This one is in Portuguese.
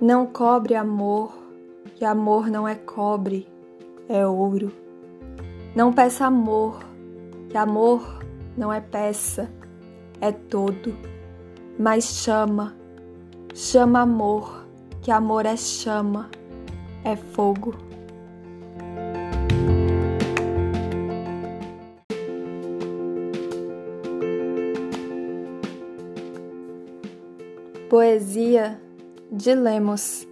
Não cobre amor, que amor não é cobre, é ouro. Não peça amor, que amor não é peça, é todo. Mas chama, chama amor, que amor é chama, é fogo. Poesia de Lemos